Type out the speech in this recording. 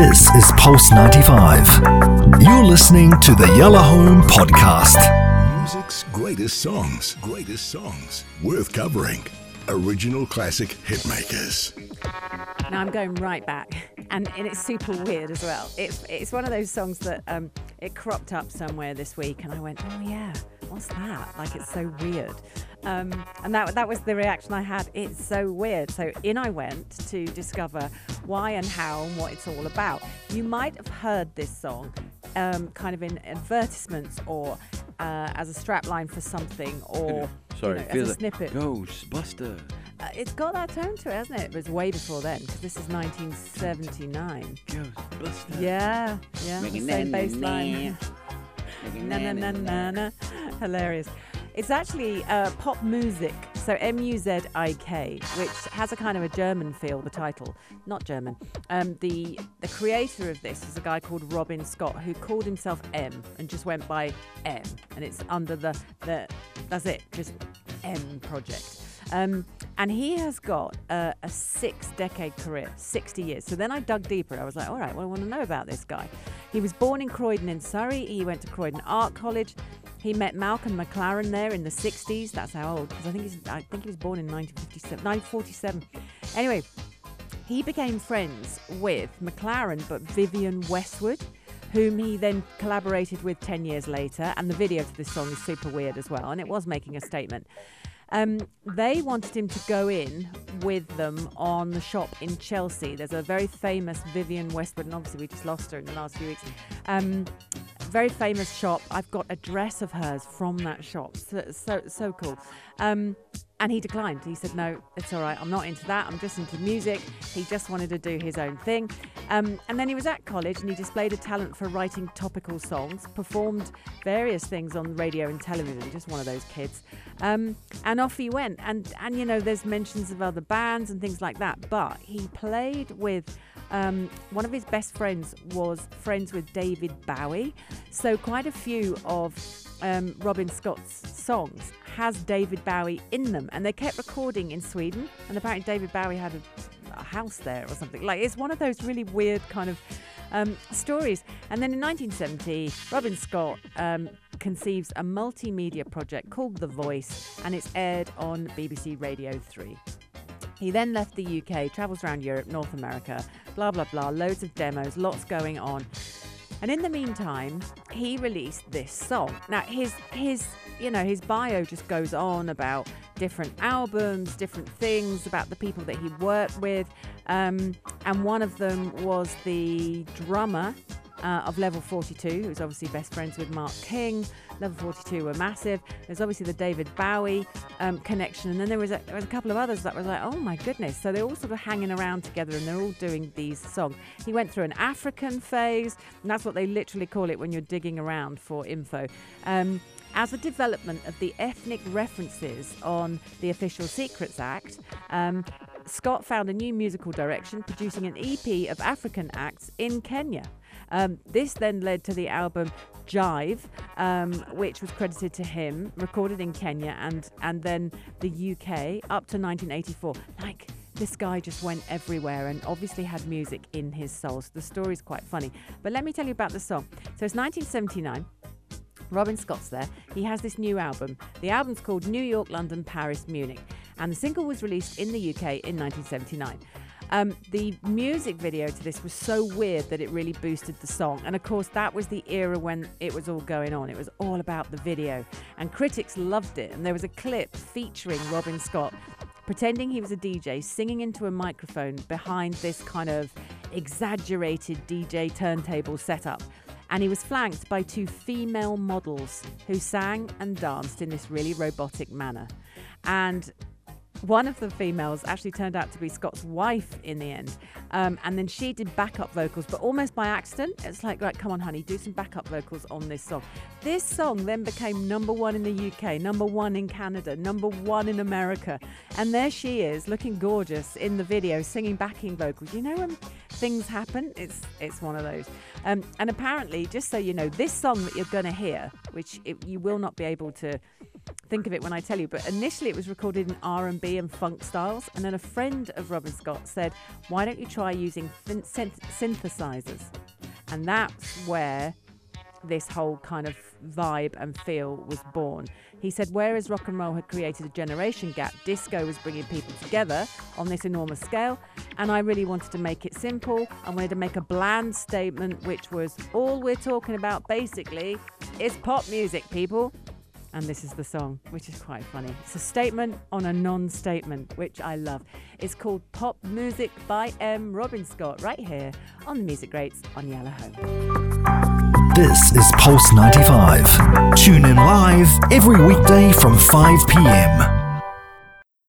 This is Pulse 95. You're listening to the Yellow Home Podcast. Music's greatest songs, greatest songs, worth covering. Original classic hitmakers. Now I'm going right back, and, and it's super weird as well. It's it's one of those songs that um, it cropped up somewhere this week, and I went, oh yeah, what's that? Like it's so weird. Um, and that that was the reaction I had. It's so weird. So in I went to discover why and how and what it's all about. You might have heard this song um, kind of in advertisements or uh, as a strapline for something or Sorry, you know, as a snippet. Ghostbuster. Uh, it's got that tone to it, hasn't it? It was way before then because this is 1979. Ghostbuster. Yeah, yeah. Same na- na- bass line. Na na na na na. Hilarious. It's actually uh, pop music, so M U Z I K, which has a kind of a German feel. The title, not German. Um, the the creator of this is a guy called Robin Scott, who called himself M and just went by M, and it's under the the that's it, just M project. Um, and he has got a, a six decade career, 60 years. So then I dug deeper. I was like, all right, well, I want to know about this guy. He was born in Croydon in Surrey. He went to Croydon Art College. He met Malcolm McLaren there in the 60s. That's how old, because I think I think he was born in 1957, 1947. Anyway, he became friends with McLaren, but Vivienne Westwood, whom he then collaborated with 10 years later. And the video to this song is super weird as well, and it was making a statement. Um, they wanted him to go in with them on the shop in Chelsea. There's a very famous Vivienne Westwood, and obviously we just lost her in the last few weeks. Um, very famous shop. I've got a dress of hers from that shop. So so, so cool. Um, and he declined. He said, "No, it's all right. I'm not into that. I'm just into music." He just wanted to do his own thing. Um, and then he was at college and he displayed a talent for writing topical songs, performed various things on radio and television. Just one of those kids. Um, and off he went. And and you know, there's mentions of other bands and things like that. But he played with. Um, one of his best friends was friends with David Bowie, so quite a few of um, Robin Scott's songs has David Bowie in them, and they kept recording in Sweden. And apparently, David Bowie had a, a house there or something. Like it's one of those really weird kind of um, stories. And then in 1970, Robin Scott um, conceives a multimedia project called The Voice, and it's aired on BBC Radio 3. He then left the UK, travels around Europe, North America, blah, blah, blah, loads of demos, lots going on. And in the meantime, he released this song. Now, his, his, you know, his bio just goes on about different albums, different things, about the people that he worked with. Um, and one of them was the drummer uh, of Level 42, who's obviously best friends with Mark King. Level 42 were massive. There's obviously the David Bowie um, connection, and then there was, a, there was a couple of others that was like, oh my goodness. So they're all sort of hanging around together, and they're all doing these songs. He went through an African phase, and that's what they literally call it when you're digging around for info. Um, as a development of the ethnic references on the Official Secrets Act, um, Scott found a new musical direction, producing an EP of African acts in Kenya. Um, this then led to the album Jive, um, which was credited to him, recorded in Kenya and and then the UK up to 1984. Like this guy just went everywhere and obviously had music in his soul. So the story's quite funny. But let me tell you about the song. So it's 1979. Robin Scott's there. He has this new album. The album's called New York, London, Paris, Munich. And the single was released in the UK in 1979. Um, the music video to this was so weird that it really boosted the song. And of course, that was the era when it was all going on. It was all about the video. And critics loved it. And there was a clip featuring Robin Scott pretending he was a DJ, singing into a microphone behind this kind of exaggerated DJ turntable setup. And he was flanked by two female models who sang and danced in this really robotic manner. And one of the females actually turned out to be Scott's wife in the end. Um, and then she did backup vocals, but almost by accident. It's like, right, come on, honey, do some backup vocals on this song. This song then became number one in the UK, number one in Canada, number one in America. And there she is, looking gorgeous in the video, singing backing vocals. You know when things happen? It's it's one of those. Um, and apparently, just so you know, this song that you're going to hear which it, you will not be able to think of it when I tell you. But initially, it was recorded in R&B and funk styles, and then a friend of Robin Scott said, "Why don't you try using synth- synthesizers?" And that's where this whole kind of vibe and feel was born. He said, whereas rock and roll had created a generation gap, disco was bringing people together on this enormous scale. And I really wanted to make it simple. I wanted to make a bland statement, which was all we're talking about basically is pop music, people. And this is the song, which is quite funny. It's a statement on a non statement, which I love. It's called Pop Music by M. Robin Scott, right here on the Music Greats on Yellow Home. This is Pulse 95. Tune in live every weekday from 5 p.m.